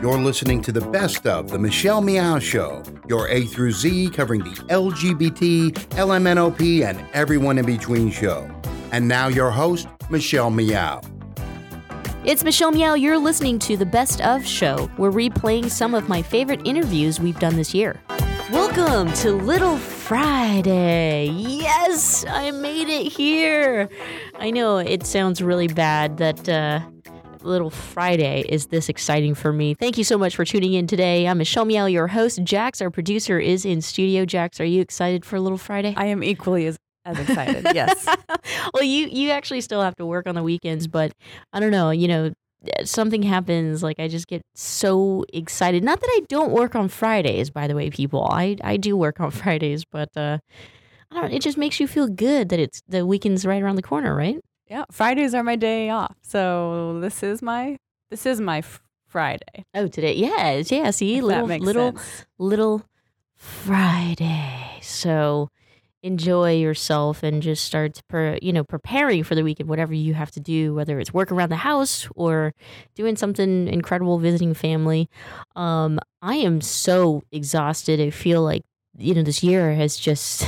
You're listening to the best of the Michelle Meow Show, your A through Z covering the LGBT, LMNOP, and everyone in between show. And now your host, Michelle Meow. It's Michelle Meow. You're listening to the Best of Show. We're replaying some of my favorite interviews we've done this year. Welcome to Little Friday. Yes, I made it here. I know it sounds really bad that uh, Little Friday is this exciting for me. Thank you so much for tuning in today. I'm Michelle Meow, your host. Jax, our producer, is in studio. Jax, are you excited for Little Friday? I am equally as as excited. yes. well, you you actually still have to work on the weekends, but I don't know. You know, something happens. Like I just get so excited. Not that I don't work on Fridays, by the way, people. I I do work on Fridays, but uh, I don't. It just makes you feel good that it's the weekend's right around the corner, right? Yeah, Fridays are my day off. So this is my this is my Friday. Oh, today, yeah, yeah. See, If little little sense. little Friday. So enjoy yourself and just start per, you know preparing for the weekend whatever you have to do whether it's work around the house or doing something incredible visiting family um i am so exhausted i feel like you know this year has just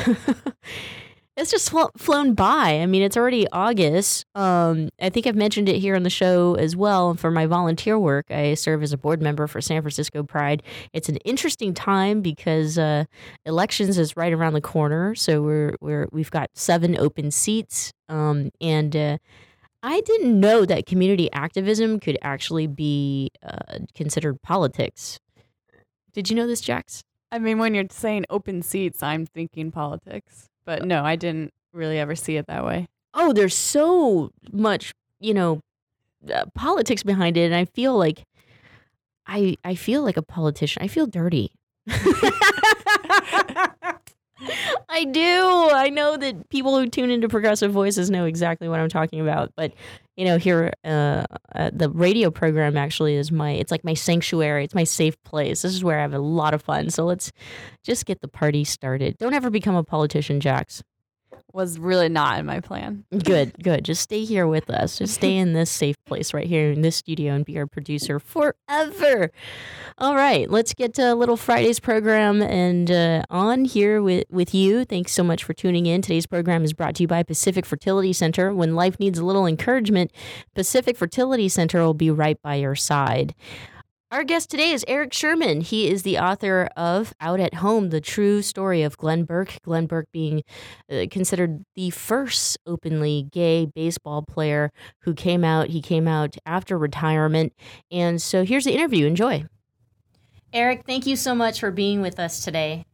it's just flo- flown by i mean it's already august um i think i've mentioned it here on the show as well for my volunteer work i serve as a board member for san francisco pride it's an interesting time because uh elections is right around the corner so we're we're we've got seven open seats um and uh I didn't know that community activism could actually be uh, considered politics. Did you know this, Jax? I mean, when you're saying open seats, I'm thinking politics. But no, I didn't really ever see it that way. Oh, there's so much, you know, uh, politics behind it, and I feel like I I feel like a politician. I feel dirty. I do. I know that people who tune into Progressive Voices know exactly what I'm talking about. But you know, here uh, uh, the radio program actually is my. It's like my sanctuary. It's my safe place. This is where I have a lot of fun. So let's just get the party started. Don't ever become a politician, Jax. Was really not in my plan. Good, good. Just stay here with us. Just stay in this safe place right here in this studio and be our producer forever. All right, let's get to a Little Friday's program and uh, on here with, with you. Thanks so much for tuning in. Today's program is brought to you by Pacific Fertility Center. When life needs a little encouragement, Pacific Fertility Center will be right by your side. Our guest today is Erik Sherman. He is the author of Out at Home, the true story of Glenn Burke. Glenn Burke being uh, considered the first openly gay baseball player who came out. He came out after retirement. And so here's the interview. Enjoy. Erik, thank you so much for being with us today.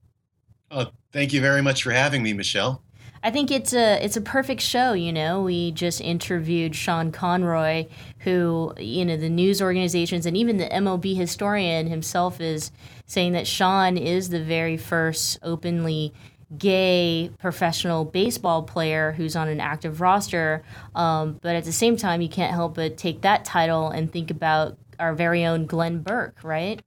Oh, thank you very much for having me, Michelle. I think it's a it's a perfect show. You know, we just interviewed Sean Conroy, who you know the news organizations and even the MLB historian himself is saying that Sean is the very first openly gay professional baseball player who's on an active roster. Um, but at the same time, you can't help but take that title and think about our very own Glenn Burke, right?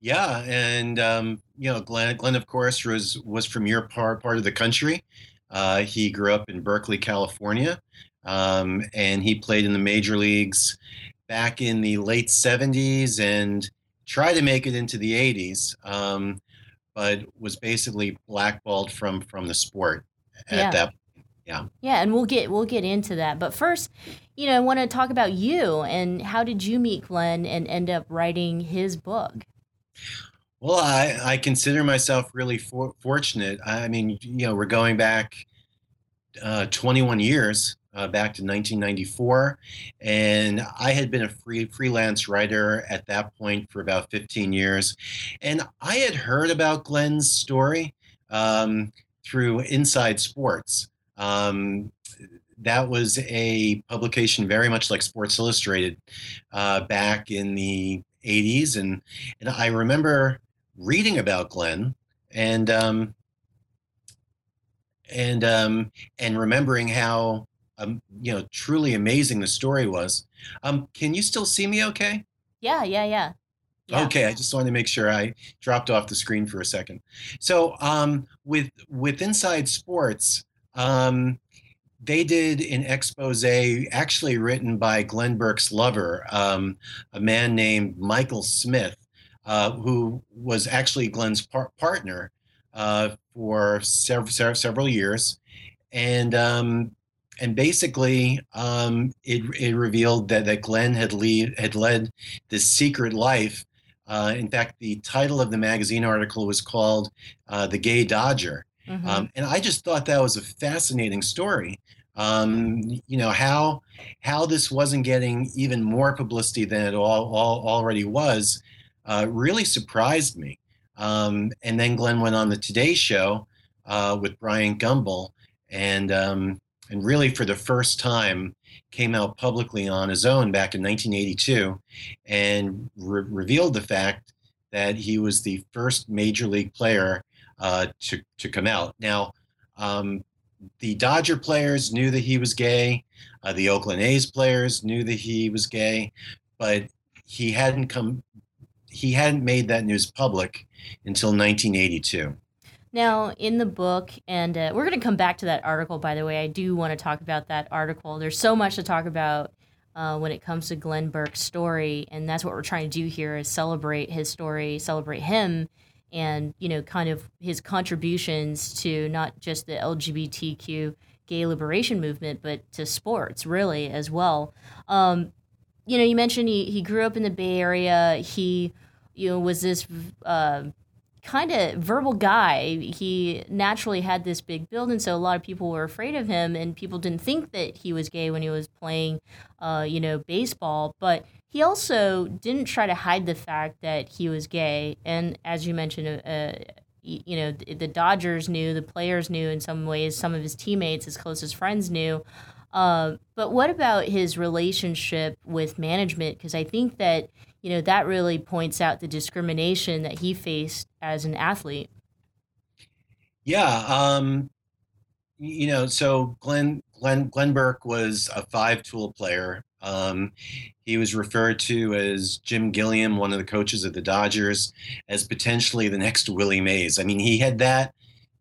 Yeah, and um, you know, Glenn, Glenn, of course, was was from your part part of the country. Uh, he grew up in Berkeley, California, um, and he played in the major leagues back in the late '70s and tried to make it into the '80s, um, but was basically blackballed from from the sport at Yeah. that. Point. Yeah. Yeah, and we'll get we'll get into that. But first, you know, I want to talk about you and how did you meet Glenn and end up writing his book? Well, I, I consider myself really for, fortunate. I mean, you know, we're going back uh, 21 years, uh, back to 1994, and I had been a free freelance writer at that point for about 15 years, and I had heard about Glenn's story um, through Inside Sports. Um, that was a publication very much like Sports Illustrated uh, back in the 80s, and and I remember reading about Glenn and um, and um, and remembering how um, you know truly amazing the story was. Um, can you still see me? Okay. Yeah, yeah, yeah. Yeah. Okay, I just wanted to make sure I dropped off the screen for a second. So, um, with with Inside Sports, um, they did an expose actually written by Glenn Burke's lover, um, a man named Michael Smith, uh, who was actually Glenn's par- partner uh, for several, several years. And um, and basically, um, it, it revealed that, that Glenn had, lead, had led this secret life. Uh, in fact, the title of the magazine article was called uh, The Gay Dodger. Mm-hmm. Um, and I just thought that was a fascinating story. Um, you know how how this wasn't getting even more publicity than it all, all already was uh, really surprised me. Um, and then Glenn went on the Today Show uh, with Bryant Gumbel, and um, and really for the first time came out publicly on his own back in 1982, and re- revealed the fact that he was the first major league player uh, to to come out. Now, um, the Dodger players knew that he was gay. Uh, the Oakland A's players knew that he was gay, but he hadn't come. He hadn't made that news public until 1982. Now, in the book, and uh, we're going to come back to that article, by the way. I do want to talk about that article. There's so much to talk about uh, when it comes to Glenn Burke's story, and that's what we're trying to do here is celebrate his story, celebrate him, and you know kind of his contributions to not just the lgbtq gay liberation movement but to sports really as well um, you know you mentioned he, he grew up in the bay area he you know was this uh, kind of verbal guy. He naturally had this big build, and so a lot of people were afraid of him, and people didn't think that he was gay when he was playing, uh, you know, baseball. But he also didn't try to hide the fact that he was gay, and as you mentioned, uh, you know, the Dodgers knew, the players knew in some ways, some of his teammates, his closest friends knew. Uh, but what about his relationship with management? Because I think that you know, that really points out the discrimination that he faced as an athlete. Yeah. Um, you know, so Glenn, Glenn, Glenn Burke was a five tool player. Um, he was referred to as Jim Gilliam, one of the coaches of the Dodgers, as potentially the next Willie Mays. I mean, he had that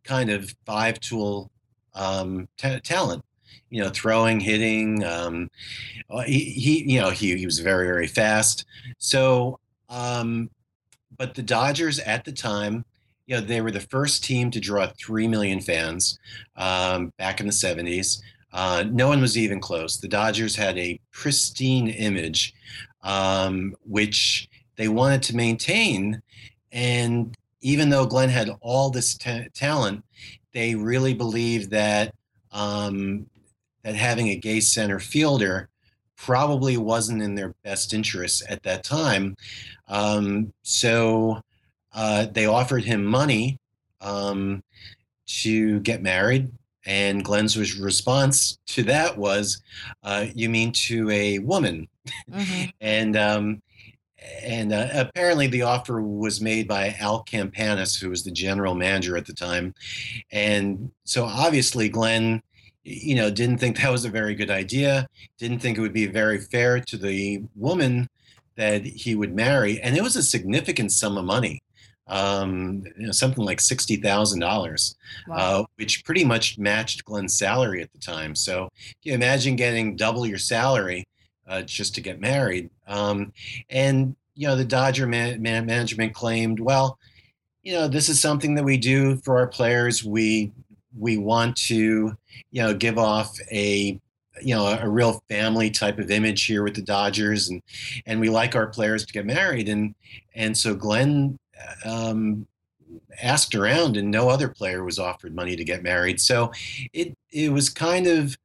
kind of five tool um, t- talent you know, throwing, hitting. Um, uh, he, he, you know, he, he was very, very fast. So, um, but the Dodgers at the time, you know, they were the first team to draw 3 million fans um, back in the 70s. Uh, no one was even close. The Dodgers had a pristine image, um, which they wanted to maintain. And even though Glenn had all this ta- talent, they really believed that um, that having a gay center fielder probably wasn't in their best interest at that time. Um, so uh, they offered him money um, to get married. And Glenn's response to that was, uh, "You mean to a woman?" Mm-hmm. and um, and uh, apparently the offer was made by Al Campanis, who was the general manager at the time. And so obviously Glenn you know, didn't think that was a very good idea, didn't think it would be very fair to the woman that he would marry. And it was a significant sum of money, um, you know, something like $60,000, wow. uh, which pretty much matched Glenn's salary at the time. So you imagine getting double your salary uh, just to get married. Um, and, you know, the Dodger man- man- management claimed, well, you know, this is something that we do for our players. We we want to, you know, give off a you know a, real family type of image here with the Dodgers, and and we like our players to get married, and and so Glenn um, asked around, and no other player was offered money to get married. So it it was kind of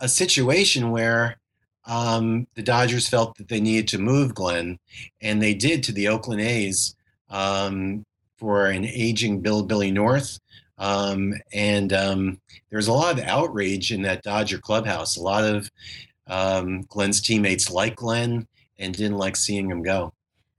a situation where um, the Dodgers felt that they needed to move Glenn, and they did to the Oakland A's um, for an aging Bill Billy North um, and um, there was a lot of outrage in that Dodger clubhouse. A lot of um, Glenn's teammates liked Glenn and didn't like seeing him go.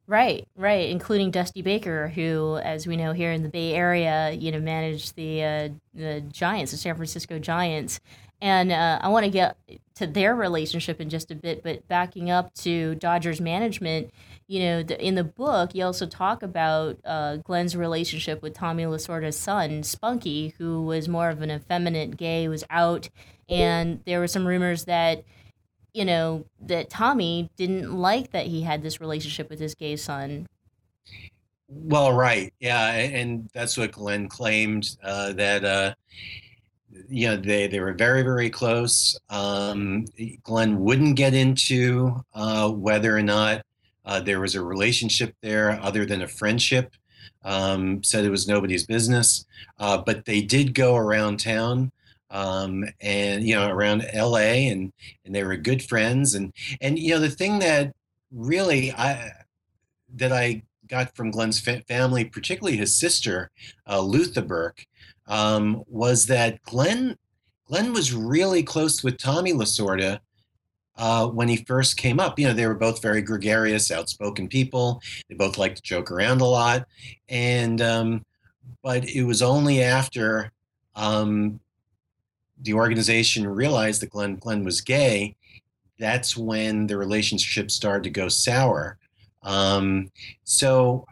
Right, right, including Dusty Baker, who, as we know here in the Bay Area, you know, managed the uh, the Giants, the San Francisco Giants, and uh, I want to get to their relationship in just a bit. But backing up to Dodgers management, you know, the, in the book, you also talk about uh, Glenn's relationship with Tommy Lasorda's son, Spunky, who was more of an effeminate gay, was out and there were some rumors that you know that Tommy didn't like that he had this relationship with his gay son. Well, right, yeah, and that's what Glenn claimed uh, that uh, you know they they were very very close. Um, Glenn wouldn't get into uh, whether or not uh, there was a relationship there other than a friendship. Um, said it was nobody's business, uh, but they did go around town um, and you know around L.A. and and they were good friends and and you know the thing that really I that I got from Glenn's fa- family, particularly his sister uh, Lutha Burke, um, was that Glenn Glenn was really close with Tommy Lasorda uh, when he first came up. You know, they were both very gregarious, outspoken people. They both liked to joke around a lot, and um, but it was only after um, the organization realized that Glenn Glenn was gay, that's when the relationship started to go sour. Um, so,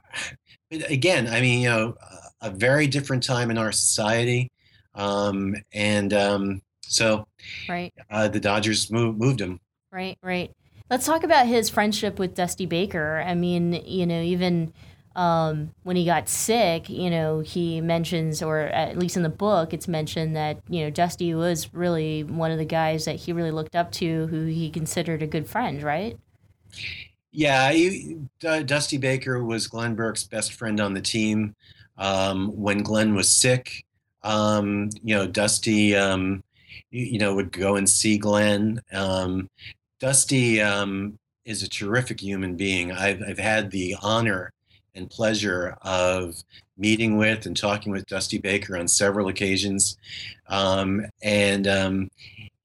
again, I mean, you know, a very different time in our society, um, and um, so right, uh, the Dodgers moved moved him. Right, right. Let's talk about his friendship with Dusty Baker. I mean, you know, even um, when he got sick, you know, he mentions, or at least in the book, it's mentioned that, you know, Dusty was really one of the guys that he really looked up to, who he considered a good friend, right? Yeah, he, uh, Dusty Baker was Glenn Burke's best friend on the team. Um, when Glenn was sick, um, you know, Dusty, um, you, know, would go and see Glenn. Um, Dusty um, is a terrific human being. I've, I've had the honor and pleasure of meeting with and talking with Dusty Baker on several occasions. Um, and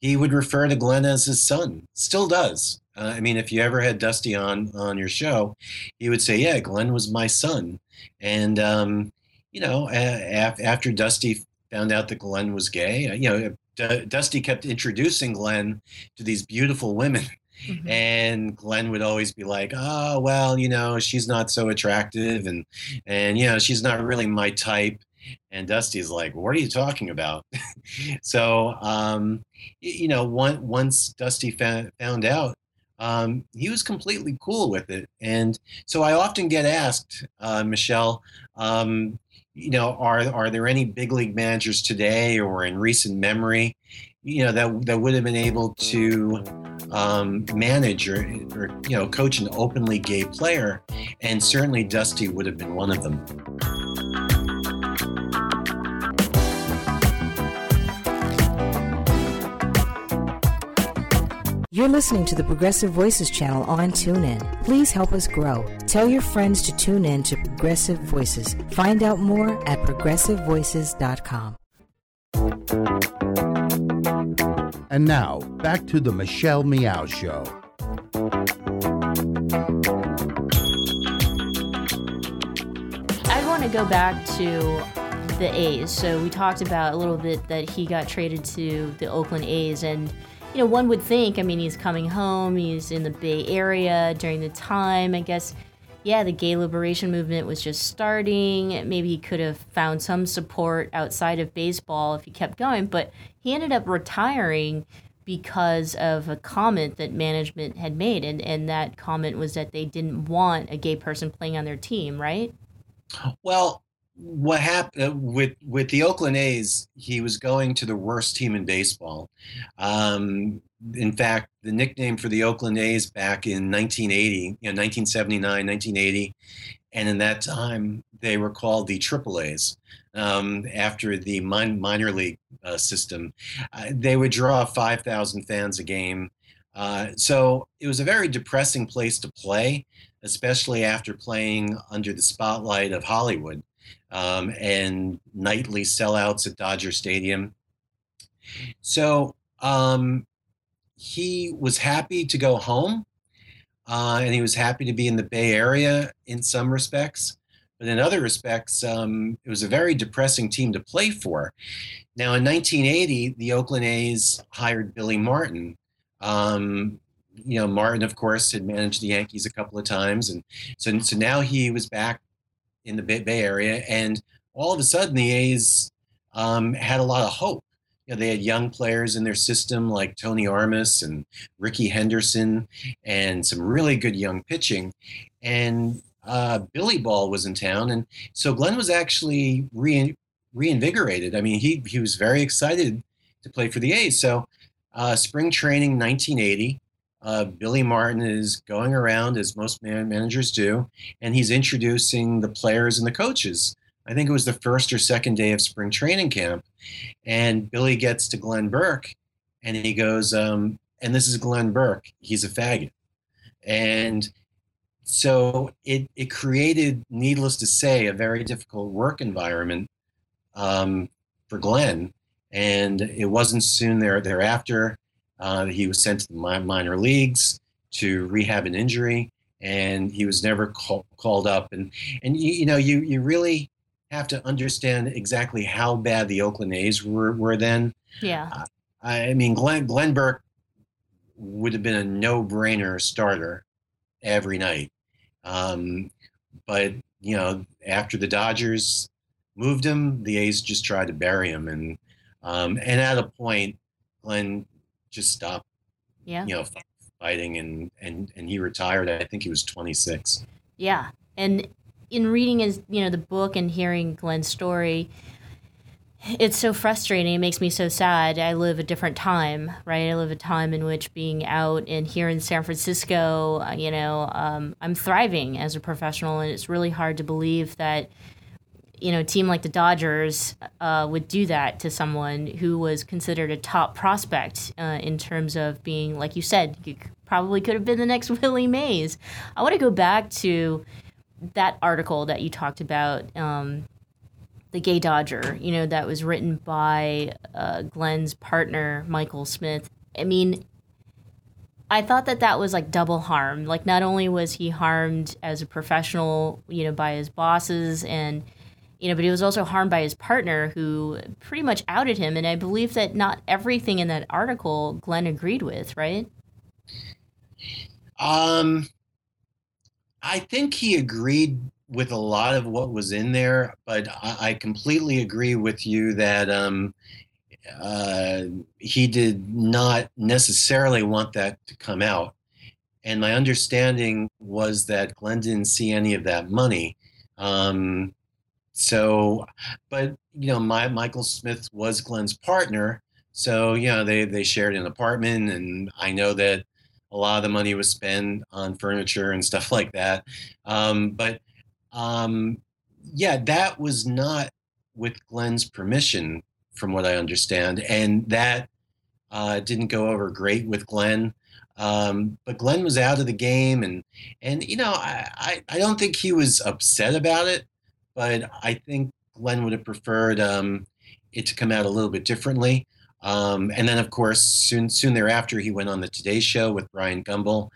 he would refer to Glenn as his son, still does. Uh, I mean, if you ever had Dusty on on your show, he would say, "Yeah, Glenn was my son." And um, you know, after Dusty found out that Glenn was gay, uh, you know, D- Dusty kept introducing Glenn to these beautiful women Mm-hmm. And Glenn would always be like, "Oh, well, you know, she's not so attractive, and and you know, she's not really my type." And Dusty's like, "What are you talking about?" so, um, you know, one, once Dusty fa- found out, um, he was completely cool with it. And so, I often get asked, uh, Michelle, um, you know, are are there any big league managers today or in recent memory, you know, that that would have been able to um, manage or, or you know coach an openly gay player, and certainly Dusty would have been one of them. You're listening to the Progressive Voices channel on TuneIn. Please help us grow. Tell your friends to tune in to Progressive Voices. Find out more at progressivevoices.com. And now, back to the Michelle Meow Show. I want to go back to the A's. So we talked about a little bit that he got traded to the Oakland A's, and you know, one would think. I mean, he's coming home. He's in the Bay Area during the time. I guess, yeah, the gay liberation movement was just starting. Maybe he could have found some support outside of baseball if he kept going. But he ended up retiring because of a comment that management had made and, and that comment was that they didn't want a gay person playing on their team right well what happened uh, with with the Oakland A's, he was going to the worst team in baseball. Um, in fact, the nickname for the Oakland A's back in 1980, you know, 1979, 1980, and in that time they were called the Triple A's um, after the min- minor league uh, system. Uh, they would draw 5,000 fans a game. Uh, so it was a very depressing place to play, especially after playing under the spotlight of Hollywood um, and nightly sellouts at Dodger Stadium. So um, he was happy to go home, uh, and he was happy to be in the Bay Area in some respects. But in other respects, um, it was a very depressing team to play for. Now, in 1980, the Oakland A's hired Billy Martin. Um, you know, Martin, of course, had managed the Yankees a couple of times, and so so now he was back in the Bay, Area, and all of a sudden, the A's um, had a lot of hope you know, they had young players in their system like Tony Armas and Rickey Henderson, and some really good young pitching. And uh, Billy Ball was in town, and so Glenn was actually re- reinvigorated. I mean, he he was very excited to play for the A's. So, uh, spring training 1980. Uh, Billy Martin is going around as most man- managers do, and he's introducing the players and the coaches. I think it was the first or second day of spring training camp, and Billy gets to Glenn Burke, and he goes, um, "And this is Glenn Burke. He's a faggot," and so it it created, needless to say, a very difficult work environment um, for Glenn. And it wasn't soon there thereafter uh, he was sent to the minor leagues to rehab an injury, and he was never call, called up. And and you, you know you you really have to understand exactly how bad the Oakland A's were were then. Yeah. Uh, I mean, Glenn Glenn Burke would have been a no-brainer starter every night. Um, but you know, after the Dodgers moved him, the A's just tried to bury him, and um, and at a point, Glenn just stopped. Yeah. You know, fighting, and and and he retired. I think he was 26. Yeah, and in reading his, you know, the book and hearing Glenn's story, it's so frustrating. It makes me so sad. I live a different time, right? I live a time in which being out and here in San Francisco, uh, you know, um, I'm thriving as a professional, and it's really hard to believe that, you know, a team like the Dodgers uh, would do that to someone who was considered a top prospect uh, in terms of being, like you said, you probably could have been the next Willie Mays. I want to go back to that article that you talked about. Um, the Gay Dodger, you know, that was written by uh, Glenn's partner, Michael Smith. I mean, I thought that that was like double harm. Like, not only was he harmed as a professional, you know, by his bosses and, you know, but he was also harmed by his partner who pretty much outed him. And I believe that not everything in that article Glenn agreed with, right? Um, I think he agreed with a lot of what was in there, but I, I completely agree with you that um, uh, he did not necessarily want that to come out. And my understanding was that Glenn didn't see any of that money. Um, so, but you know, my Michael Smith was Glenn's partner, so you know they they shared an apartment, and I know that a lot of the money was spent on furniture and stuff like that. Um, but um, yeah, that was not with Glenn's permission, from what I understand, and that uh, didn't go over great with Glenn. Um, but Glenn was out of the game, and and you know I, I, I don't think he was upset about it, but I think Glenn would have preferred um, it to come out a little bit differently. Um, and then, of course, soon soon thereafter, he went on the Today Show with Bryant Gumbel,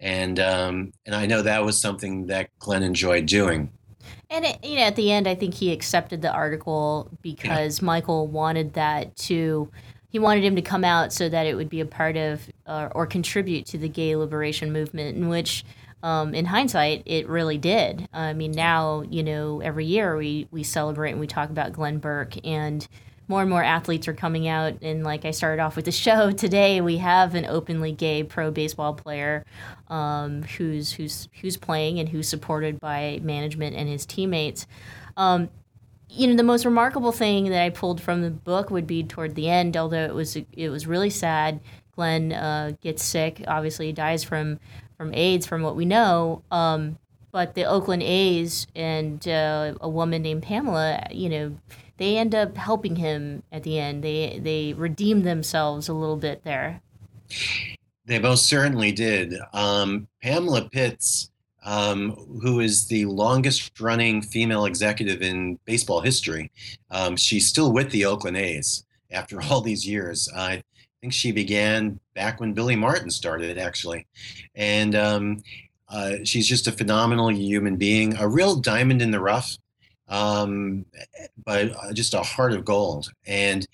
and um, and I know that was something that Glenn enjoyed doing. And it, you know, at the end, I think he accepted the article because yeah. Michael wanted that to. He wanted him to come out so that it would be a part of uh, or contribute to the gay liberation movement, in which, um, in hindsight, it really did. I mean, now you know, every year we we celebrate and we talk about Glenn Burke and more and more athletes are coming out. And like i started off with the show today we have an openly gay pro baseball player um, who's who's who's playing and who's supported by management and his teammates. Um, you know the most remarkable thing that i pulled from the book would be toward the end although it was it was really sad. Glenn uh, gets sick. Obviously dies from from aids from what we know um, but the oakland a's and uh, a woman named pamela you know they end up helping him at the end. They they redeem themselves a little bit there. They most certainly did. Um, Pamela Pitts, um, who is the longest running female executive in baseball history, um, she's still with the Oakland A's after all these years. I think she began back when Billy Martin started, actually, and um, uh, she's just a phenomenal human being, a real diamond in the rough um, but uh, just a heart of gold. And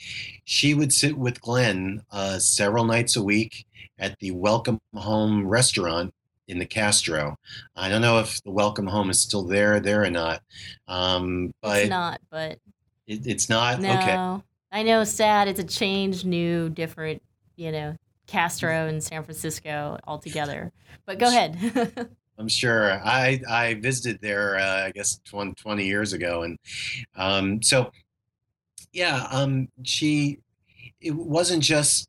she would sit with Glenn uh, several nights a week at the Welcome Home restaurant in the Castro. I don't know if the Welcome Home is still there there or not. Um, but it's not, but it, it's not no. okay. I know, sad. It's a change, new, different, you know, Castro and San Francisco altogether. But go ahead. I'm sure. I I visited there, uh, I guess 20, 20 years ago, and um, so yeah, um, she. It wasn't just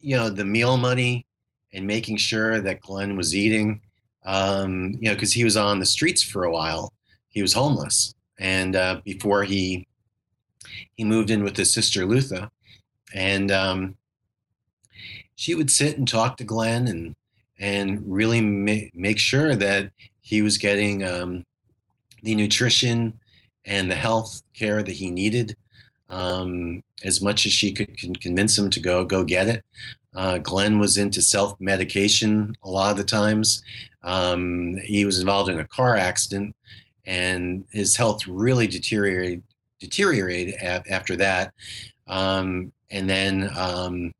you know the meal money and making sure that Glenn was eating, um, you know, because he was on the streets for a while. He was homeless, and uh, before he he moved in with his sister Lutha, and um, she would sit and talk to Glenn and and really ma- make sure that he was getting um, the nutrition and the health care that he needed um, as much as she could convince him to go go get it. Uh, Glenn was into self medication a lot of the times. Um, he was involved in a car accident, and his health really deteriorated deteriorated after that. Um, and then, um,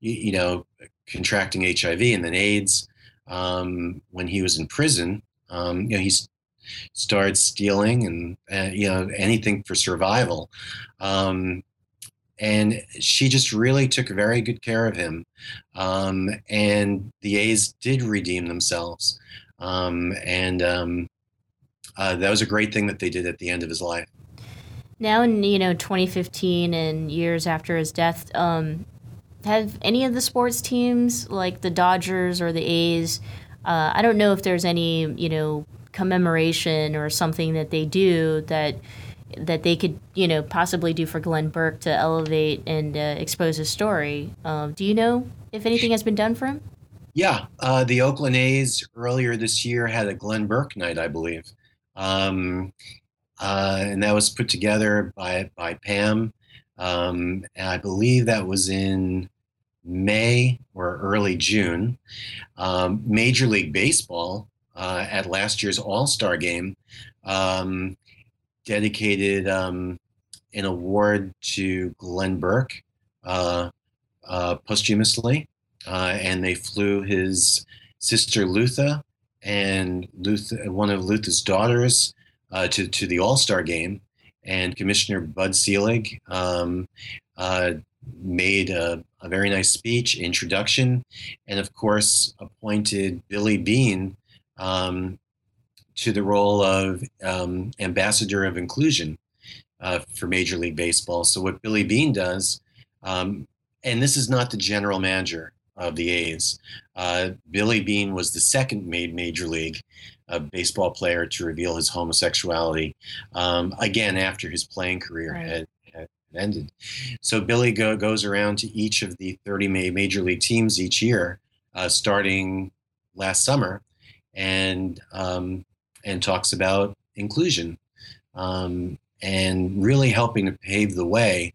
you, you, know, contracting HIV and then AIDS. Um, when he was in prison, um, you know, he started stealing and uh, you know anything for survival. Um, and she just really took very good care of him. Um, and the A's did redeem themselves. And uh, that was a great thing that they did at the end of his life. Now, in you know 2015 and years after his death, um, have any of the sports teams like the Dodgers or the A's? Uh, I don't know if there's any you know commemoration or something that they do that that they could you know possibly do for Glenn Burke to elevate and uh, expose his story. Uh, do you know if anything has been done for him? Yeah, uh, the Oakland A's earlier this year had a Glenn Burke night, I believe. Um, uh, and that was put together by by Pam. Um, and I believe that was in May or early June. Um, Major League Baseball uh, at last year's All Star game um, dedicated um, an award to Glenn Burke uh, uh, posthumously, uh, and they flew his sister Lutha and Lutha, one of Lutha's daughters uh, to to the All Star game, and Commissioner Bud Selig um, uh, made a, a, very nice speech, introduction, and of course appointed Billy Bean um, to the role of um, ambassador of inclusion uh, for Major League Baseball. So what Billy Bean does, um, and this is not the general manager of the A's. Uh, Billy Bean was the second made Major League a baseball player to reveal his homosexuality. Um, again, after his playing career right. had, had, ended. So Billy go, goes around to each of the 30 major league teams each year, uh, starting last summer, and um, and talks about inclusion um, and really helping to pave the way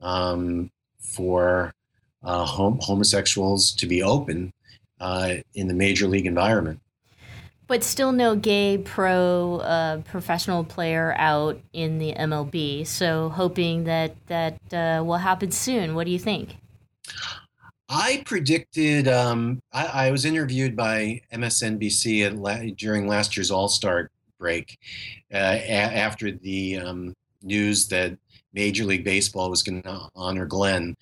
um, for uh, hom- homosexuals to be open uh, in the major league environment but still no gay pro uh, professional player out in the MLB. So hoping that that uh, will happen soon. What do you think? I predicted. Um, I, I, was interviewed by MSNBC la- during last year's All Star break uh, a- after the um, news that Major League Baseball was going to honor Glenn,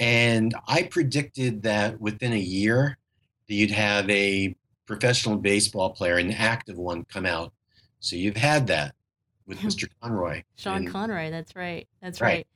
and I predicted that within a year you'd have a professional baseball player, an active one, come out. So you've had that with Mr. Conroy. Sean and, Conroy, that's right. That's right. right.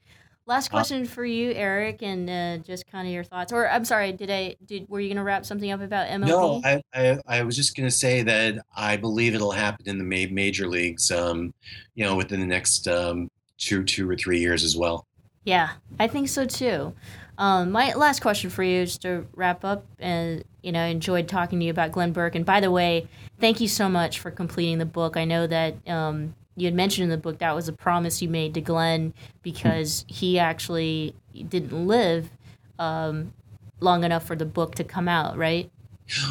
Last uh question uh, for you, Erik, and uh, just kind of your thoughts. Or I'm sorry, did I did were you going to wrap something up about MLB? No, I, I, I was just going to say that I believe it'll happen in the ma- major leagues. Um, you know, within the next um, two two or three years as well. Yeah, I think so too. Um, my last question for you, just to wrap up, and you know, enjoyed talking to you about Glenn Burke. And by the way, thank you so much for completing the book. I know that um, you had mentioned in the book that was a promise you made to Glenn because he actually didn't live um, long enough for the book to come out, right?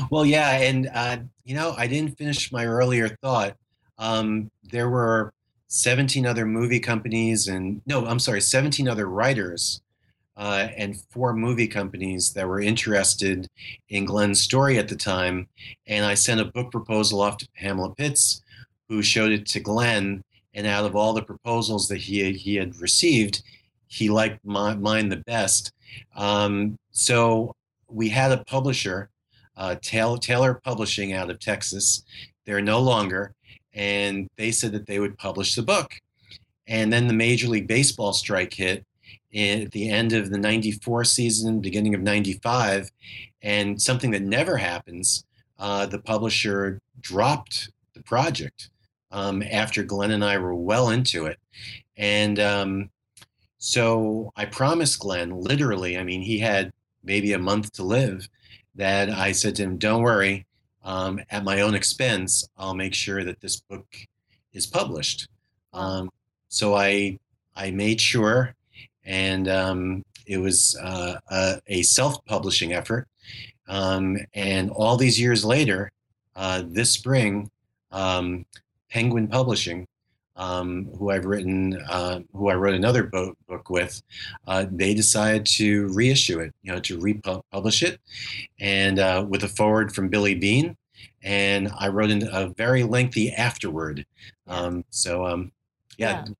Well, yeah, and uh, you know, I didn't finish my earlier thought. Um, there were 17 other movie companies, and no, I'm sorry, 17 other writers uh, and four movie companies that were interested in Glenn's story at the time. And I sent a book proposal off to Pamela Pitts, who showed it to Glenn. And out of all the proposals that he, he had received, he liked my, mine the best. Um, so we had a publisher, uh, Taylor, Taylor Publishing out of Texas. They're no longer, and they said that they would publish the book. And then the Major League Baseball strike hit at the end of the 94 season, beginning of 95. And something that never happens, uh, the publisher dropped the project um, after Glenn and I were well into it. And um, so I promised Glenn, literally, I mean, he had maybe a month to live, that I said to him, don't worry, um, at my own expense, I'll make sure that this book is published. Um, so I I made sure, and um, it was uh, a, a, self-publishing effort. Um, and all these years later, uh, this spring, um, Penguin Publishing, um, who I've written, uh, who I wrote another book, book with, uh, they decided to reissue it, you know, to republish it, and uh, with a forward from Billy Bean. and I wrote a very lengthy afterword. Um, so, um, yeah. yeah.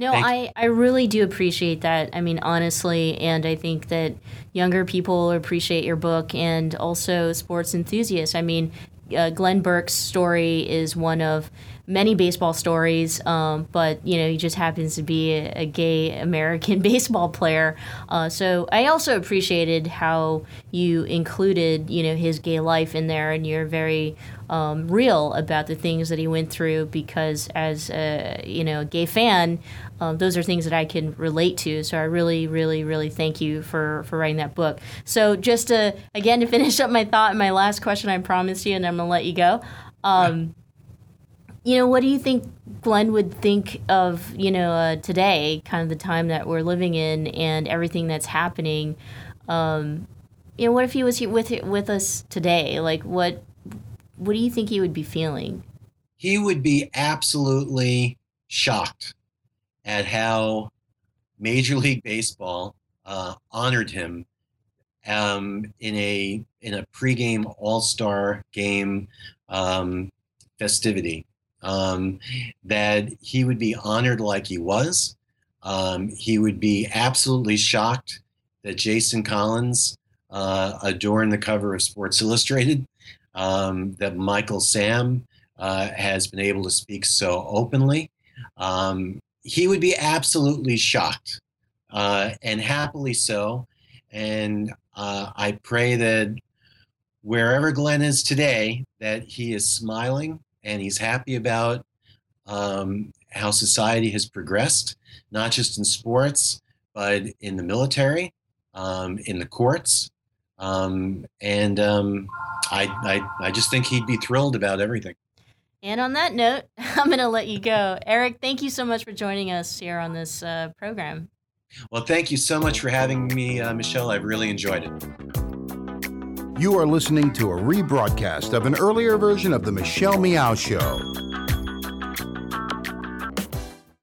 No, I, I really do appreciate that. I mean, honestly, and I think that younger people appreciate your book and also sports enthusiasts. I mean, uh, Glenn Burke's story is one of many baseball stories, um, but you know he just happens to be a, a gay American baseball player. Uh, so I also appreciated how you included you know his gay life in there, and you're very um, real about the things that he went through because as a you know a gay fan. Um, those are things that I can relate to. So I really, really, really thank you for for writing that book. So just to again to finish up my thought, and my last question I promised you, and I'm gonna let you go. Um, you know, what do you think Glenn would think of, you know, uh, today, kind of the time that we're living in and everything that's happening? Um, you know, what if he was here with with us today? Like, what what do you think he would be feeling? He would be absolutely shocked at how Major League Baseball uh, honored him um, in a in a pregame All Star game um, festivity um, that he would be honored like he was. Um, he would be absolutely shocked that Jason Collins uh, adorned the cover of Sports Illustrated, um, that Michael Sam uh, has been able to speak so openly. Um, he would be absolutely shocked uh, and happily so. And uh, I pray that wherever Glenn is today, that he is smiling and he's happy about um, how society has progressed, not just in sports, but in the military, um, in the courts. Um, and um, I, I, I just think he'd be thrilled about everything. And on that note, I'm going to let you go. Erik, thank you so much for joining us here on this uh, program. Well, thank you so much for having me, uh, Michelle. I've really enjoyed it. You are listening to a rebroadcast of an earlier version of The Michelle Meow Show.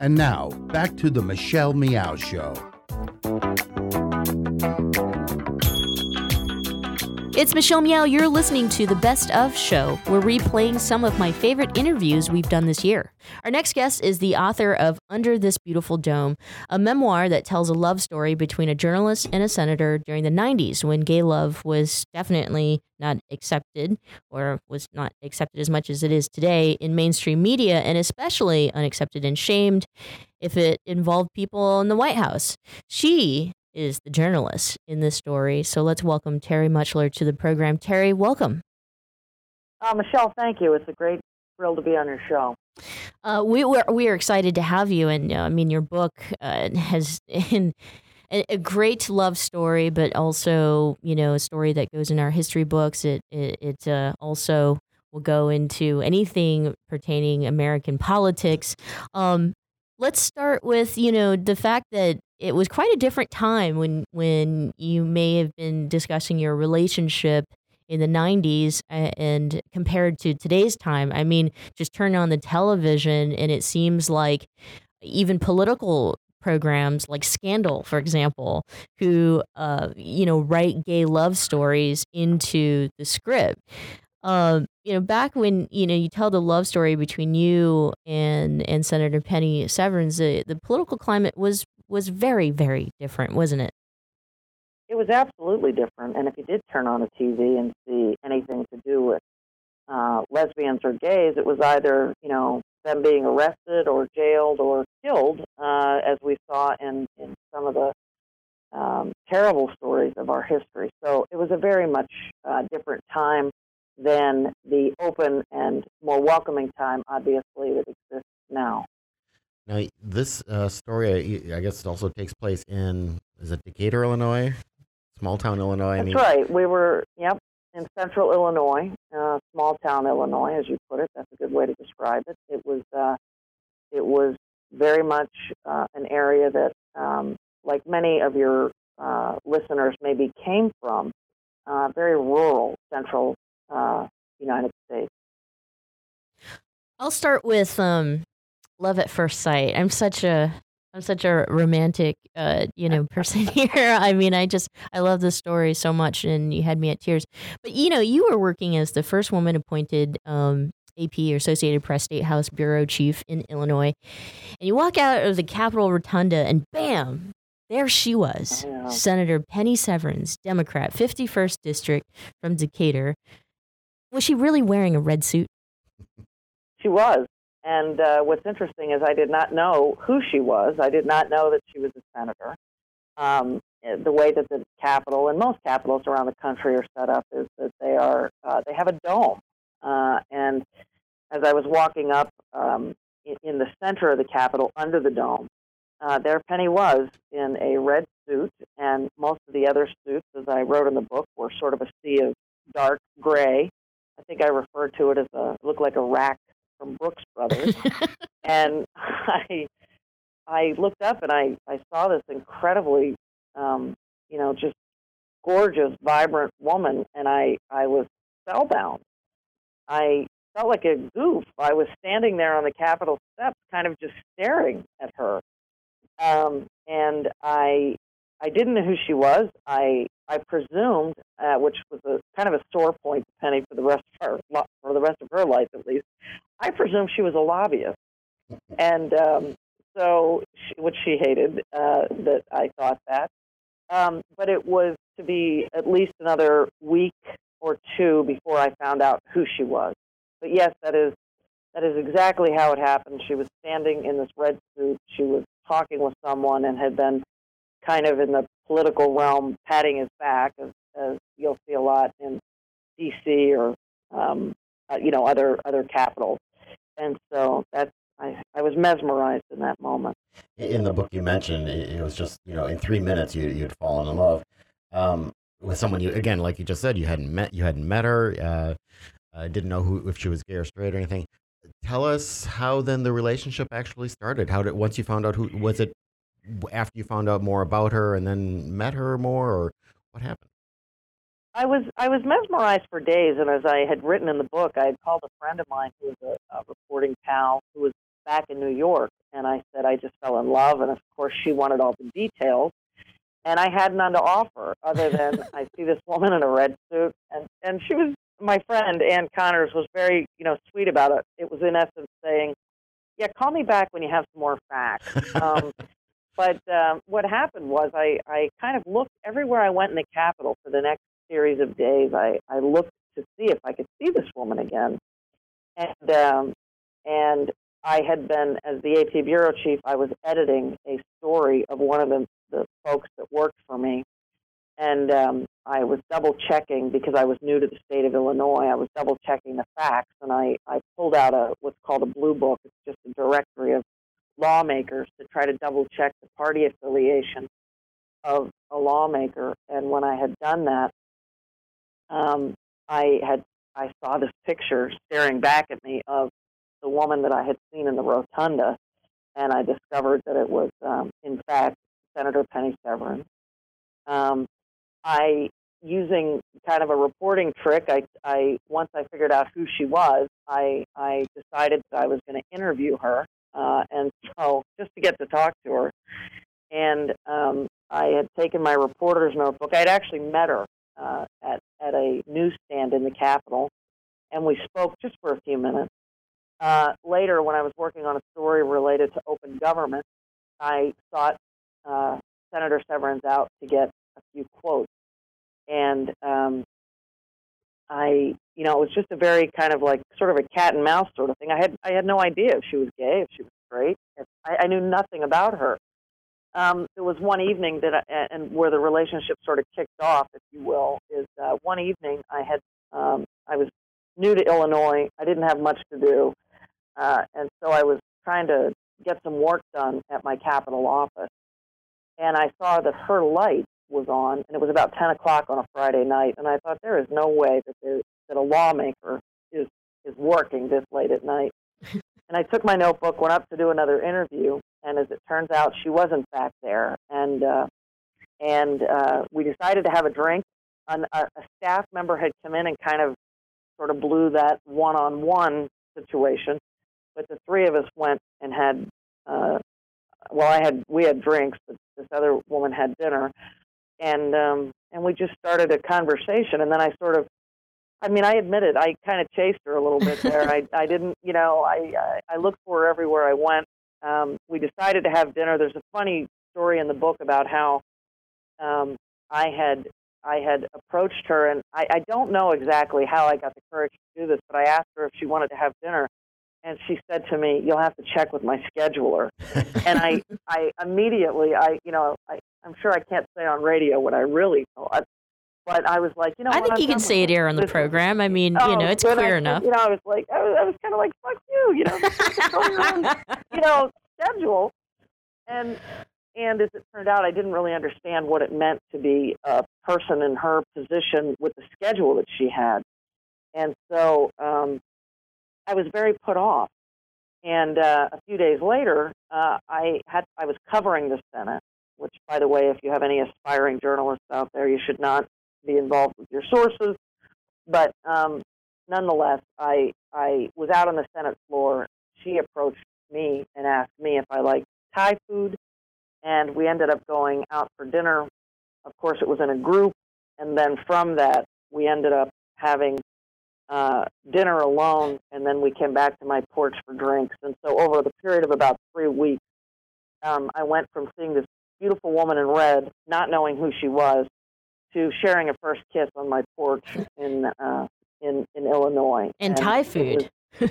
And now, back to the Michelle Meow Show. It's Michelle Meow. You're listening to the Best of Show. We're replaying some of my favorite interviews we've done this year. Our next guest is the author of Under This Beautiful Dome, a memoir that tells a love story between a journalist and a senator during the 90s when gay love was definitely not accepted or was not accepted as much as it is today in mainstream media and especially unaccepted and shamed if it involved people in the White House. She is the journalist in this story. So let's welcome Terry Mutchler to the program. Terry, welcome. Uh, Michelle, thank you. It's a great thrill to be on your show. Uh, we were we are excited to have you, and uh, I mean your book uh, has in a, a, great love story, but also you know a story that goes in our history books. It it, it uh, also will go into anything pertaining American politics. Um, let's start with you know the fact that it was quite a different time when when you may have been discussing your relationship in the 90s and compared to today's time i mean just turn on the television and it seems like even political programs like Scandal, for example, who uh, you know write gay love stories into the script. Um, you know, back when you know you tell the love story between you and and Senator Penny Severns, the, the political climate was was very very different, wasn't it? It was absolutely different. And if you did turn on the TV and see anything to do with uh, lesbians or gays, it was either you know them being arrested or jailed or killed, uh, as we saw in, in some of the um, terrible stories of our history. So it was a very much uh, different time than the open and more welcoming time, obviously, that exists now. Now, this uh, story, I guess, it also takes place in is it Decatur, Illinois, small town Illinois. That's I mean, right. We were, yep, in central Illinois, uh, small town Illinois, as you put it. That's a good way to describe it. It was uh, it was very much uh, an area that, um, like many of your uh, listeners maybe came from, uh, very rural central uh, United States. I'll start with um, love at first sight. I'm such a I'm such a romantic, uh, you know, person here. I mean, I just I love this story so much, and you had me at tears. But you know, you were working as the first woman appointed um, AP or Associated Press State House bureau chief in Illinois, and you walk out of the Capitol Rotunda, and bam, there she was, Senator Penny Severns, Democrat, 51st District from Decatur. Was she really wearing a red suit? She was. And uh, what's interesting is I did not know who she was. I did not know that she was a senator. Um, the way that the Capitol and most capitals around the country are set up is that they are uh, they have a dome. Uh, and as I was walking up um, in, in, the center of the Capitol, under the dome, uh, there Penny was in a red suit, and most of the other suits, as I wrote in the book, were sort of a sea of dark gray. I think I referred to it as a looked like a rack from Brooks Brothers, and I I looked up and I I saw this incredibly um, you know just gorgeous, vibrant woman, and I I was spellbound. I felt like a goof. I was standing there on the Capitol steps, kind of just staring at her, um, and I I didn't know who she was. I I presumed, uh, which was a kind of a sore point to Penny for the rest of her for the rest of her life at least. I presumed she was a lobbyist, and um, so she, which she hated uh, that I thought that. Um, but it was to be at least another week or two before I found out who she was. But yes, that is that is exactly how it happened. She was standing in this red suit. She was talking with someone and had been kind of in the political realm patting his back, as, as you'll see a lot in D.C. or um, uh, you know other other capitals. And so that's I, I was mesmerized in that moment. In the book you mentioned, it, was just you know in three minutes you you'd fallen in love um, with someone you again like you just said you hadn't met you hadn't met her, uh, uh, didn't know who if she was gay or straight or anything. Tell us how then the relationship actually started. How did once you found out who was it after you found out more about her and then met her more, or what happened? I was I was mesmerized for days, and as I had written in the book, I had called a friend of mine who was a, a reporting pal who was back in New York, and I said I just fell in love, and of course she wanted all the details, and I had none to offer other than I see this woman in a red suit, and and she was my friend Ann Connors was very you know sweet about it. It was in essence saying, yeah, call me back when you have some more facts. Um, but um, what happened was I, I kind of looked everywhere I went in the Capitol for the next series of days. I, I looked to see if I could see this woman again. And, um, and I had been, as the AP bureau chief, I was editing a story of one of the, the folks that worked for me. And um, I was double checking because I was new to the state of Illinois. I was double checking the facts, and I, I pulled out a what's called a blue book. It's just a directory of lawmakers to try to double check the party affiliation of a lawmaker. And when I had done that, um, I had I saw this picture staring back at me of the woman that I had seen in the rotunda, and I discovered that it was, um, in fact, Senator Penny Severns. Um, I, using kind of a reporting trick, I, I once I figured out who she was, I, I decided that I was going to interview her, uh, and so just to get to talk to her, and um, I had taken my reporter's notebook. I had actually met her uh, at at a newsstand in the Capitol, and we spoke just for a few minutes. Uh, later, when I was working on a story related to open government, I sought uh, Senator Severns out to get a few quotes, and um, I, you know, it was just a very kind of like sort of a cat and mouse sort of thing. I had I had no idea if she was gay, if she was straight. I, I knew nothing about her. Um, there was one evening that, I, and where the relationship sort of kicked off, if you will, is uh, one evening I had um, I was new to Illinois. I didn't have much to do, uh, and so I was trying to get some work done at my Capitol office. And I saw that her light was on, and it was about 10 o'clock on a Friday night. And I thought there is no way that there, that a lawmaker is is working this late at night. and I took my notebook, went up to do another interview, and as it turns out, she was in fact there. And uh, and uh, we decided to have a drink. An, a, a staff member had come in and kind of sort of blew that one-on-one situation. But the three of us went and had, uh, well, I had we had drinks, but this other woman had dinner, and um, and we just started a conversation. And then I sort of, I mean, I admit it, I kind of chased her a little bit there. I I didn't, you know, I I, I looked for her everywhere I went. Um, we decided to have dinner. There's a funny story in the book about how um, I had I had approached her, and I, I don't know exactly how I got the courage to do this, but I asked her if she wanted to have dinner, and she said to me, "You'll have to check with my scheduler." and I, I immediately, I, you know, I, I'm sure I can't say on radio what I really thought, but I was like, you know, I think I'm you can say it here on the program. I mean, you Oh, know, it's clear I- enough. You know, I was like, I was, I was kind of like, fuck you, you know, own, you know, schedule. And and as it turned out, I didn't really understand what it meant to be a person in her position with the schedule that she had, and so um, I was very put off. And uh, a few days later, uh, I had I was covering the Senate, which, by the way, if you have any aspiring journalists out there, you should not be involved with your sources. But um, nonetheless, I I was out on the Senate floor. She approached me and asked me if I liked Thai food, and we ended up going out for dinner. Of course, it was in a group, and then from that, we ended up having uh, dinner alone, and then we came back to my porch for drinks. And so, over the period of about three weeks, um, I went from seeing this beautiful woman in red, not knowing who she was, to sharing a first kiss on my porch in uh, in in Illinois. and Thai food. was-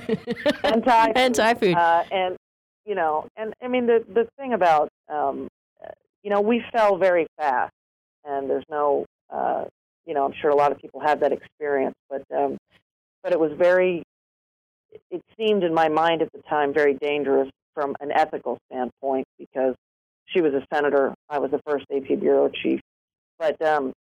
and Thai and Thai food. uh, and you know, and I mean the the thing about um, you know we fell very fast, and there's no uh, you know I'm sure a lot of people have that experience, but um, but it was very it seemed in my mind at the time very dangerous from an ethical standpoint because she was a senator, I was the first AP bureau chief, but um,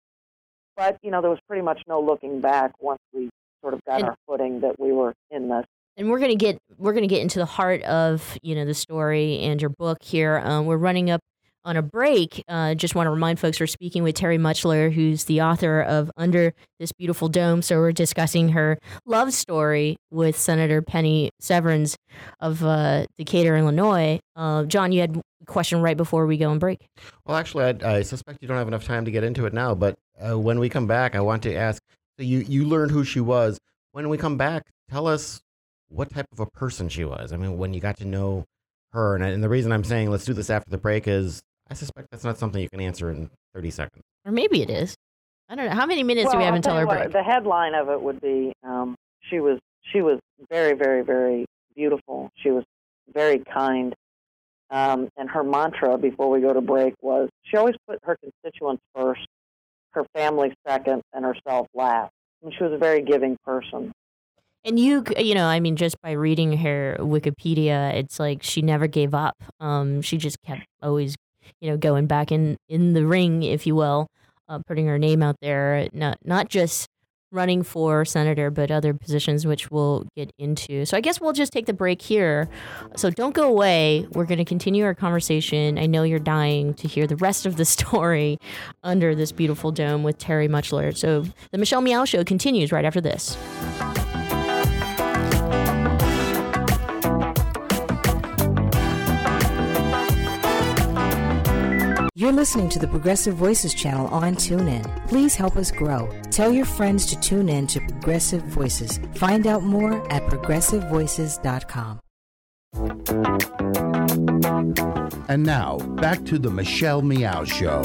but you know there was pretty much no looking back once we sort of got And- our footing that we were in this. and we're gonna get we're gonna get into the heart of you know the story and your book here. Um, we're running up on a break. Uh, just want to remind folks we're speaking with Terry Mutchler, who's the author of Under This Beautiful Dome. So we're discussing her love story with Senator Penny Severns of uh, Decatur, Illinois. Uh, John, you had a question right before we go on break. Well, actually, I, I suspect you don't have enough time to get into it now. But uh, when we come back, I want to ask. So you you learned who she was. When we come back, tell us what type of a person she was. I mean, when you got to know her, and, and the reason I'm saying let's do this after the break is I suspect that's not something you can answer in 30 seconds. Or maybe it is. I don't know. How many minutes do we have I'll until tell our break? The headline of it would be um, she was she was very very very beautiful. She was very kind, um, and her mantra before we go to break was she always put her constituents first, her family second, and herself last. And she was a very giving person. And you, you know, I mean, just by reading her Wikipedia, it's like she never gave up. Um, she just kept always, you know, going back in in the ring, if you will, uh, putting her name out there. Not not just running for senator, but other positions which we'll get into. So I guess we'll just take the break here. So don't go away. We're going to continue our conversation. I know you're dying to hear the rest of the story under this beautiful dome with Terry Mutchler. So the Michelle Meow Show continues right after this. You're listening to the Progressive Voices channel on TuneIn. Please help us grow. Tell your friends to tune in to Progressive Voices. Find out more at progressivevoices.com. And now, back to the Michelle Meow Show.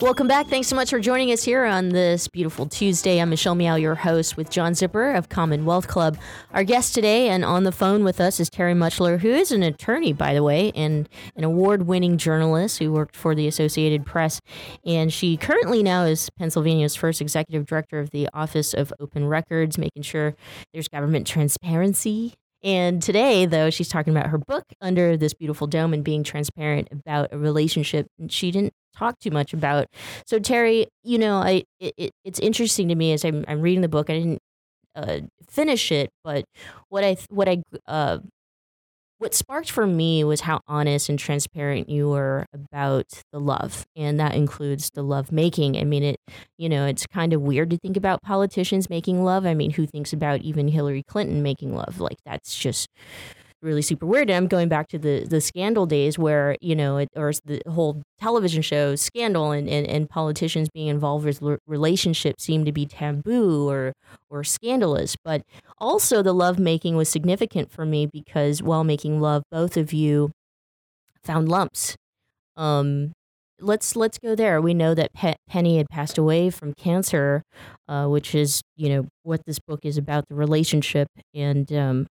Welcome back. Thanks so much for joining us here on this beautiful Tuesday. I'm Michelle Meow, your host, with John Zipper of Commonwealth Club. Our guest today and on the phone with us is Terry Mutchler, who is an attorney, by the way, and an award winning journalist who worked for the Associated Press. And she currently now is Pennsylvania's first executive director of the Office of Open Records, making sure there's government transparency and today, though, she's talking about her book under this beautiful dome and being transparent about a relationship she didn't talk too much about. So, Terry, you know, I it, it, it's interesting to me as I'm, I'm reading the book. I didn't uh, finish it, but what I what I uh, what sparked for me was how honest and transparent you were about the love and that includes the love making i mean it you know it's kind of weird to think about politicians making love i mean who thinks about even hillary clinton making love like that's just really super weird. And I'm going back to the the scandal days where you know it, or the whole television show scandal and, and, and politicians being involved with relationships seemed to be taboo or or scandalous. But also the love making was significant for me because while making love, both of you found lumps. Um, let's let's go there. We know that Pe- Penny had passed away from cancer, uh, which is you know what this book is about the relationship and um,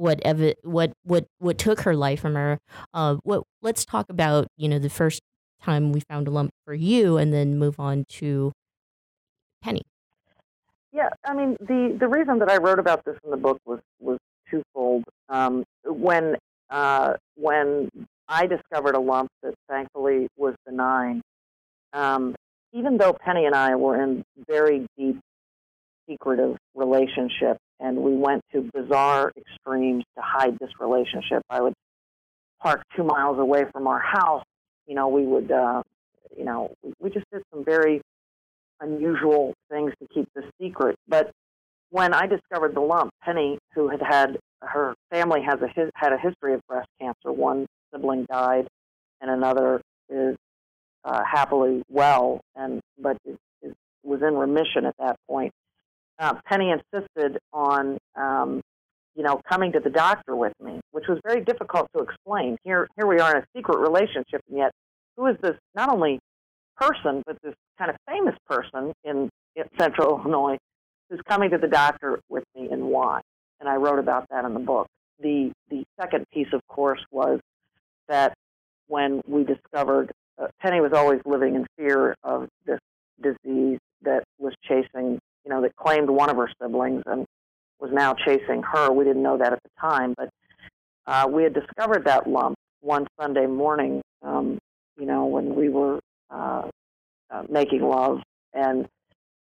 what what what what took her life from her. Uh, what let's talk about you know the first time we found a lump for you, and then move on to Penny. Yeah, I mean the the reason that I wrote about this in the book was was twofold. Um, when uh, when I discovered a lump that thankfully was benign, um, even though Penny and I were in very deep secretive relationship and we went to bizarre extremes to hide this relationship. I would park two miles away from our house. You know, we would, uh, you know, we just did some very unusual things to keep the secret. But when I discovered the lump, Penny, who had had her family has a had a history of breast cancer. One sibling died, and another is uh, happily well, and but is, is, was in remission at that point uh, Penny insisted on, um, you know, coming to the doctor with me, which was very difficult to explain. Here, here we are in a secret relationship, and yet, who is this not only person, but this kind of famous person in, in Central Illinois who's coming to the doctor with me, and why? And I wrote about that in the book. The the second piece, of course, was that when we discovered uh, Penny was always living in fear of this disease that was chasing you know, that claimed one of her siblings and was now chasing her. We didn't know that at the time, but uh, we had discovered that lump one Sunday morning, um, you know, when we were uh, uh, making love, and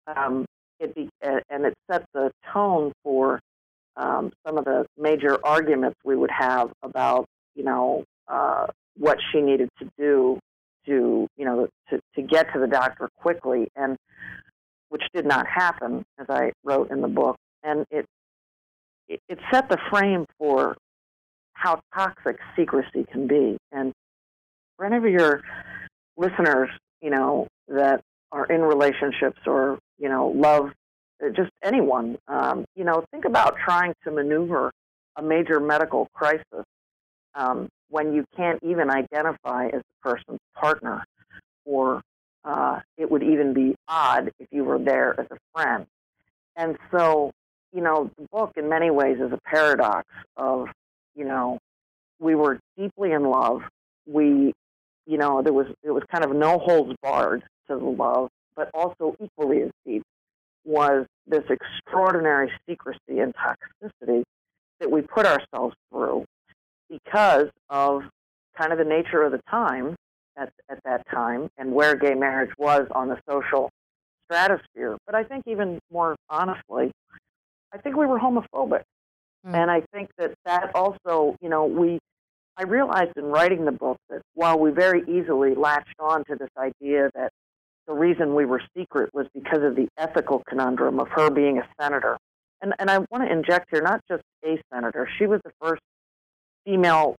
um, it be, and it set the tone for um, some of the major arguments we would have about, you know, uh, what she needed to do to, you know, to, to get to the doctor quickly. And which did not happen, as I wrote in the book, and it it, set the frame for how toxic secrecy can be. And for any of your listeners, you know, that are in relationships or you know love uh, just anyone, um, you know, think about trying to maneuver a major medical crisis um, when you can't even identify as the person's partner or uh, it would even be odd if you were there as a friend. And so, you know, the book in many ways is a paradox of, you know, we were deeply in love. We, you know, there was it was kind of no holds barred to the love, but also equally as deep was this extraordinary secrecy and toxicity that we put ourselves through because of kind of the nature of the time at, at that time and where gay marriage was on the social stratosphere. But I think even more honestly, I think we were homophobic. Mm. And I think that that also, you know, we, I realized in writing the book that while we very easily latched on to this idea that the reason we were secret was because of the ethical conundrum of her being a senator. And, and I want to inject here not just a senator, she was the first female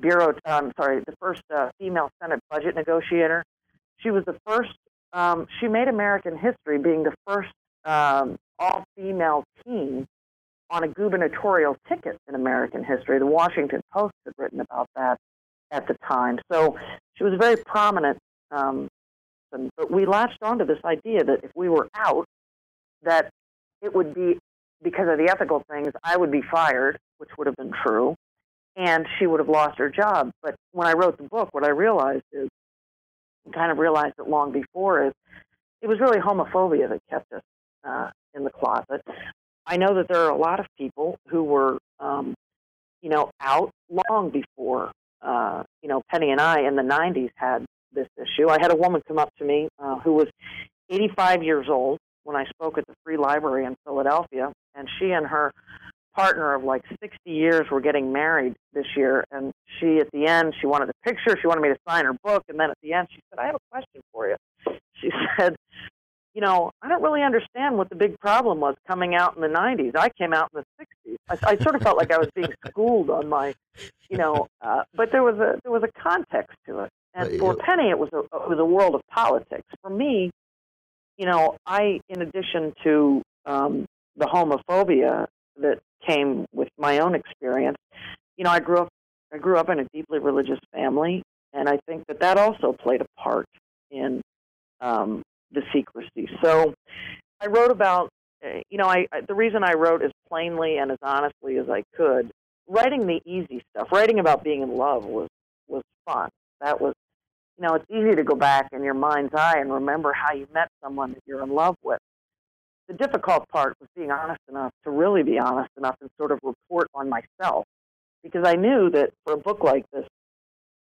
bureau, I'm sorry, the first uh, female Senate budget negotiator. She was the first, um, she made American history being the first um, all female team on a gubernatorial ticket in American history. The Washington Post had written about that at the time. So she was very prominent. Um, but we latched onto this idea that if we were out, that it would be because of the ethical things, I would be fired, which would have been true, and she would have lost her job. But when I wrote the book, what I realized is, kind of realized it long before, is it was really homophobia that kept us uh, in the closet. I know that there are a lot of people who were, um, you know, out long before, uh, you know, Penny and I in the 90s had this issue. I had a woman come up to me uh, who was 85 years old when I spoke at the Free Library in Philadelphia, and she and her partner of like 60 years were getting married this year. And she, at the end, she wanted a picture. She wanted me to sign her book. And then at the end, she said, I have a question for you. She said, you know, I don't really understand what the big problem was coming out in the 90s. I came out in the 60s. I, I sort of felt like I was being schooled on my, you know, uh, but there was a there was a context to it. And for Penny, it was a it was a world of politics. For me, you know, I, in addition to um, the homophobia that came with my own experience, you know, I grew up I grew up in a deeply religious family, and I think that that also played a part in um, the secrecy. So I wrote about, uh, you know, I, I the reason I wrote as plainly and as honestly as I could. Writing the easy stuff, writing about being in love was was fun. That was, you know, it's easy to go back in your mind's eye and remember how you met someone that you're in love with. The difficult part was being honest enough to really be honest enough and sort of report on myself, because I knew that for a book like this,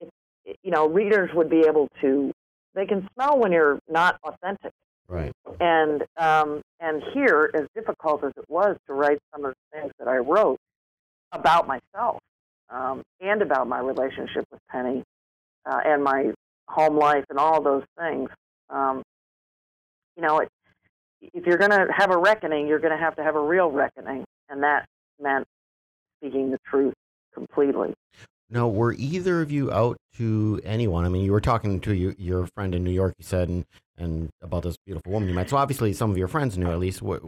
it, you know, readers would be able to they can smell when you're not authentic. Right. And um, and here, as difficult as it was to write some of the things that I wrote about myself um, and about my relationship with Penny uh, and my home life and all those things, um, you know, it, if you're going to have a reckoning, you're going to have to have a real reckoning, and that meant speaking the truth completely. Now, were either of you out to anyone? I mean, you were talking to your, your friend in New York, you said, and, and about this beautiful woman you met. So obviously, some of your friends knew at least. What,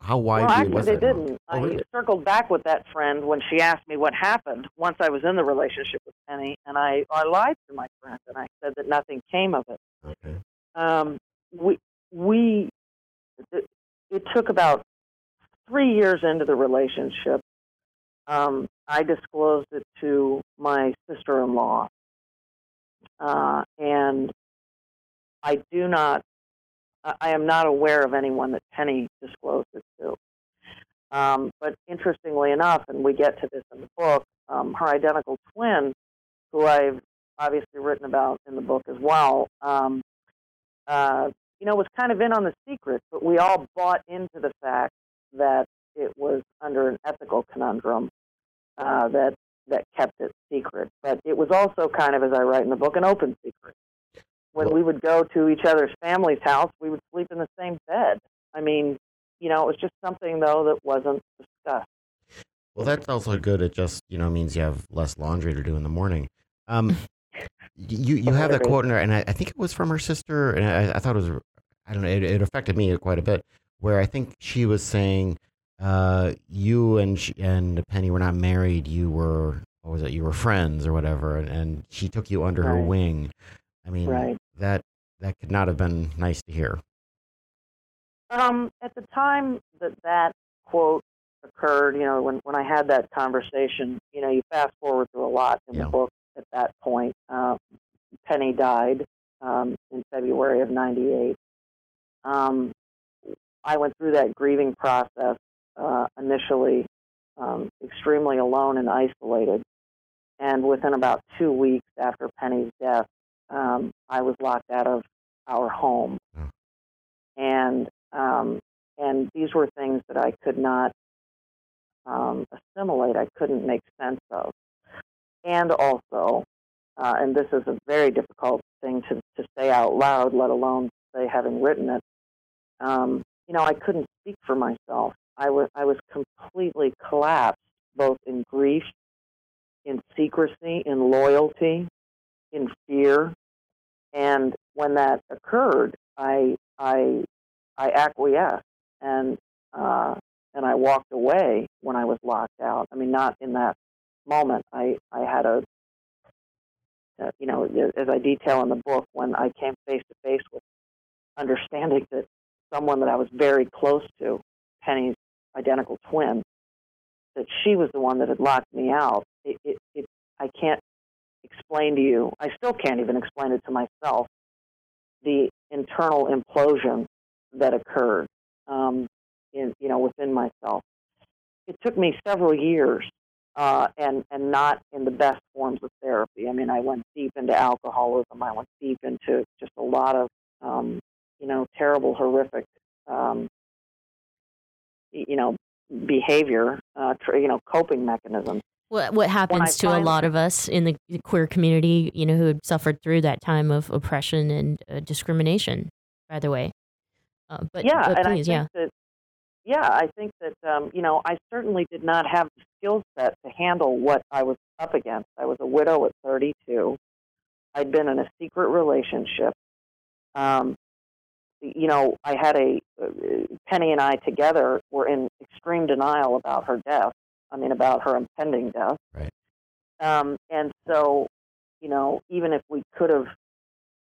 how Well, actually, was they it? didn't. Oh, I really? circled back with that friend when she asked me what happened once I was in the relationship with Penny, and I, I lied to my friend and I said that nothing came of it. Okay. Um, we we it, took about three years into the relationship. Um, I disclosed it to my sister-in-law, uh, and I do not. I am not aware of anyone that Penny disclosed it to. Um, but interestingly enough, and we get to this in the book, um, her identical twin, who I've obviously written about in the book as well, um, uh, you know, was kind of in on the secret, but we all bought into the fact that it was under an ethical conundrum uh, that that kept it secret. But it was also kind of, as I write in the book, an open secret. When we would go to each other's family's house, we would sleep in the same bed. I mean, you know, it was just something though that wasn't discussed. Well, that's also good. It just you know means you have less laundry to do in the morning. Um, you you have that quote in there, and I, I think it was from her sister, and I, I thought it was I don't know. It, it affected me quite a bit. Where I think she was saying, uh, you and she, and Penny were not married. You were what was it? You were friends or whatever, and, and she took you under her wing. I mean, Right. that that could not have been nice to hear. Um, at the time that that quote occurred, you know, when, when I had that conversation, you know, you fast forward through a lot in Yeah. the book at that point. Um, Penny died um, in February of 98. Um, I went through that grieving process uh, initially um, extremely alone and isolated. And within about two weeks after Penny's death, um, I was locked out of our home. Oh. and um, and these were things that I could not um, assimilate. I couldn't make sense of, and also, uh, and this is a very difficult thing to to say out loud, let alone say having written it. Um, you know, I couldn't speak for myself. I was I was completely collapsed, both in grief, in secrecy, in loyalty, in fear, and when that occurred, I I I acquiesced and uh, and I walked away when I was locked out. I mean, not in that moment. I I had a uh, you know, as I detail in the book, when I came face to face with understanding that someone that I was very close to, Penny's identical twin, that she was the one that had locked me out. It, it, it, I can't explain to you. I still can't even explain it to myself. The internal implosion that occurred, um, in you know, within myself. It took me several years, uh, and and not in the best forms of therapy. I mean, I went deep into alcoholism. I went deep into just a lot of, um, you know, terrible, horrific um, you know, behavior, uh, tr- you know, coping mechanisms. What what happens to a lot of us in the queer community, you know, who had suffered through that time of oppression and uh, discrimination, by the way. Uh, but yeah, but and please, I yeah. think that yeah, I think that um, you know, I certainly did not have the skill set to handle what I was up against. I was a widow at 32. I'd been in a secret relationship. Um, you know, I had a uh, Penny and I together were in extreme denial about her death. I mean, about her impending death. Right. Um, and so, you know, even if we could have,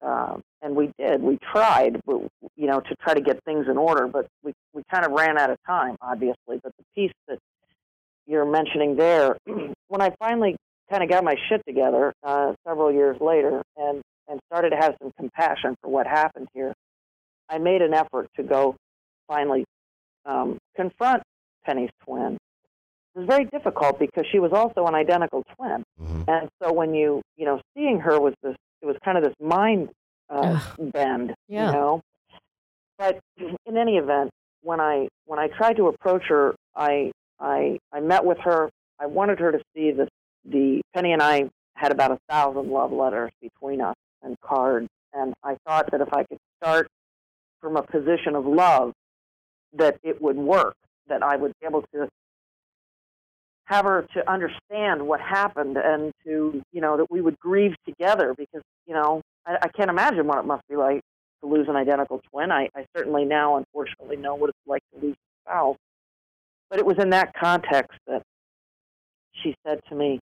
um, and we did, we tried, but, you know, to try to get things in order, but we we kind of ran out of time, obviously. But the piece that you're mentioning there, when I finally kind of got my shit together uh, several years later, and and started to have some compassion for what happened here, I made an effort to go finally um, confront Penny's twin. It was very difficult because she was also an identical twin, hmm and so when you you know seeing her was this it was kind of this mind uh, bend, Yeah. you know. But in any event, when I when I tried to approach her, I I I met with her. I wanted her to see the the Penny and I had about a thousand love letters between us and cards, and I thought that if I could start from a position of love, that it would work. That I would be able to have her to understand what happened and to you know that we would grieve together because you know I, I can't imagine what it must be like to lose an identical twin. I, I certainly now unfortunately know what it's like to lose a spouse. But it was in that context that she said to me,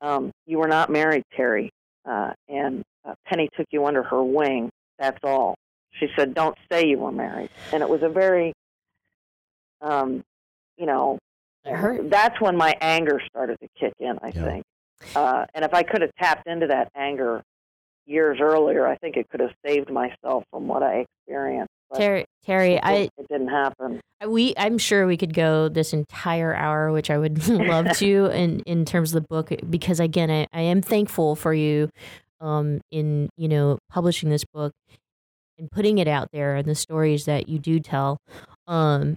um, "You were not married, Terry, uh, and uh, Penny took you under her wing. That's all." She said, "Don't say you were married," and it was a very, um, you know, that's when my anger started to kick in. I Yeah. think, uh, and if I could have tapped into that anger years earlier, I think it could have saved myself from what I experienced. But Terry, Terry, it, I didn't- it didn't happen. we I'm sure we could go this entire hour, which I would love to, in in terms of the book, because again, I, I am thankful for you, um, in you know publishing this book and putting it out there and the stories that you do tell. Um,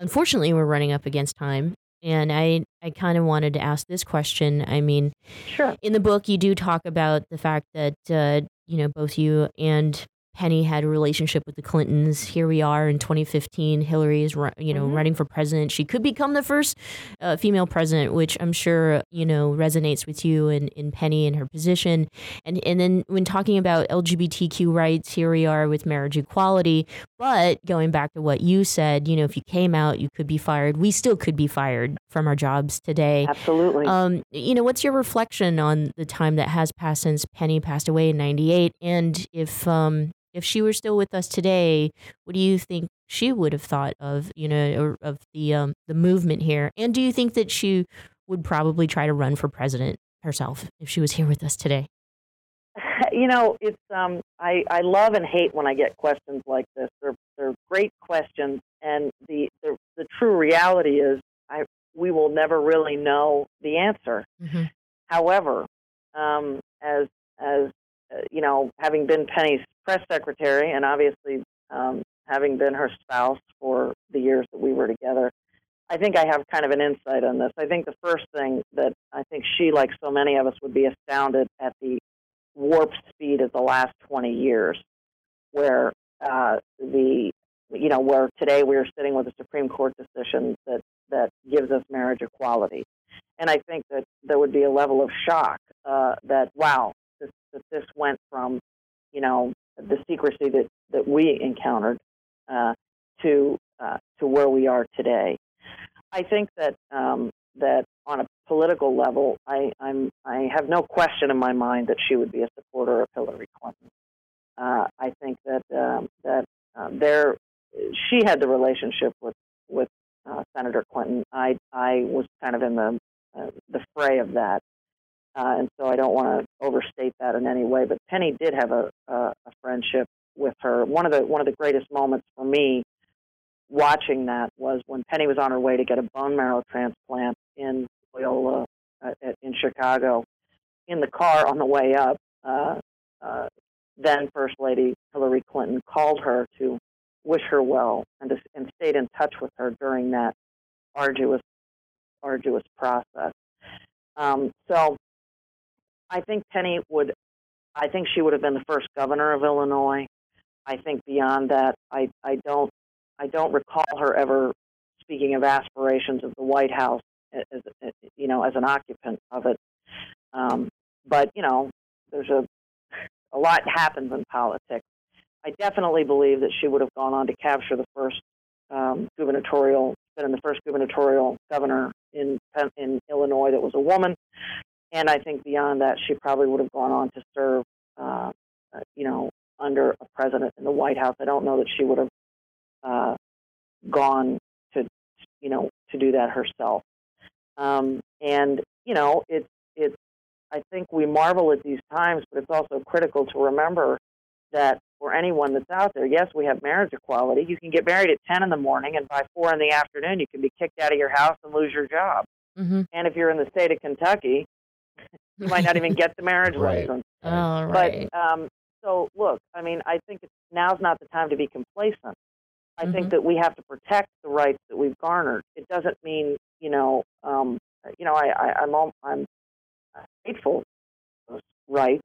unfortunately, we're running up against time, and I I kind of wanted to ask this question. I mean, Sure. in the book, you do talk about the fact that uh, you know both you and Penny had a relationship with the Clintons. Here we are in 2015. Hillary is, you know, Mhm. running for president. She could become the first uh, female president, which I'm sure you know resonates with you and in Penny and her position. And and then when talking about LGBTQ rights, here we are with marriage equality. But going back to what you said, you know, if you came out, you could be fired. We still could be fired from our jobs today. Absolutely. Um, you know, what's your reflection on the time that has passed since Penny passed away in '98? And if um, if she were still with us today, what do you think she would have thought of you know or of the um, the movement here? And do you think that she would probably try to run for president herself if she was here with us today? you know, it's um, I I love and hate when I get questions like this. They're they're great questions, and the the, the true reality is, I we will never really know the answer. Mm-hmm. However, um, as as you know, having been Penny's press secretary and obviously um, having been her spouse for the years that we were together, I think I have kind of an insight on this. I think the first thing that I think she, like so many of us, would be astounded at the warp speed of the last 20 years, where uh, the you know where today we are sitting with a Supreme Court decision that that gives us marriage equality, and I think that there would be a level of shock uh, that wow, that this went from you know the secrecy that that we encountered uh, to uh, to where we are today. I think that um, that on a political level, I, I'm I have no question in my mind that she would be a supporter of Hillary Clinton. Uh, I think that um, that um, there she had the relationship with with uh, Senator Clinton. I I was kind of in the uh, the fray of that, uh, and so I don't want to overstate that in any way. But Penny did have a, a a friendship with her. One of the one of the greatest moments for me watching that was when Penny was on her way to get a bone marrow transplant in Loyola uh, in Chicago. In the car on the way up, uh, uh, then First Lady Hillary Clinton called her to wish her well and, to, and stayed in touch with her during that arduous, arduous process. Um, so I think Penny would, I think she would have been the first governor of Illinois. I think beyond that, I, I don't, I don't recall her ever speaking of aspirations of the White House as, as you know, as an occupant of it. Um, but you know, there's a a lot happens in politics. I definitely believe that she would have gone on to capture the first um, gubernatorial, been the first gubernatorial governor in in Illinois that was a woman, and I think beyond that, she probably would have gone on to serve, uh, uh, you know, under a president in the White House. I don't know that she would have uh, gone to, you know, to do that herself. Um, and you know, it's it's. I think we marvel at these times, but it's also critical to remember that for anyone that's out there, yes, we have marriage equality. You can get married at 10 in the morning, and by 4 in the afternoon, you can be kicked out of your house and lose your job. Mm-hmm. And if you're in the state of Kentucky, you might not even get the marriage Right. license. All right. But um, so, look, I mean, I think it's, now's not the time to be complacent. I Mhm. think that we have to protect the rights that we've garnered. It doesn't mean, you know, um, you know, I, I, I'm al- I'm grateful for those rights,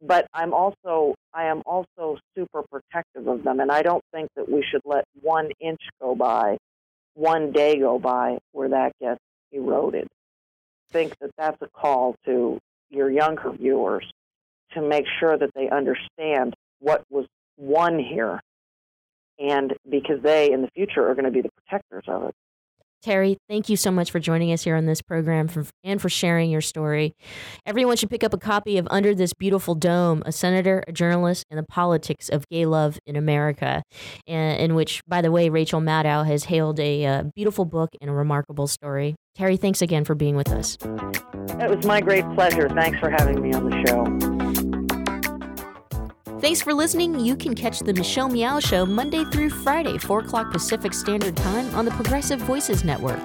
but I'm also I am also super protective of them, and I don't think that we should let one inch go by, one day go by where that gets eroded. Think that that's a call to your younger viewers to make sure that they understand what was won here, and because they in the future are going to be the protectors of it. Terry, thank you so much for joining us here on this program for, and for sharing your story. Everyone should pick up a copy of Under This Beautiful Dome A Senator, a Journalist, and the Politics of Gay Love in America, in, in which, by the way, Rachel Maddow has hailed a uh, beautiful book and a remarkable story. Terry, thanks again for being with us. It was my great pleasure. Thanks for having me on the show. Thanks for listening. You can catch the Michelle Meow Show Monday through Friday, 4 o'clock Pacific Standard Time on the Progressive Voices Network.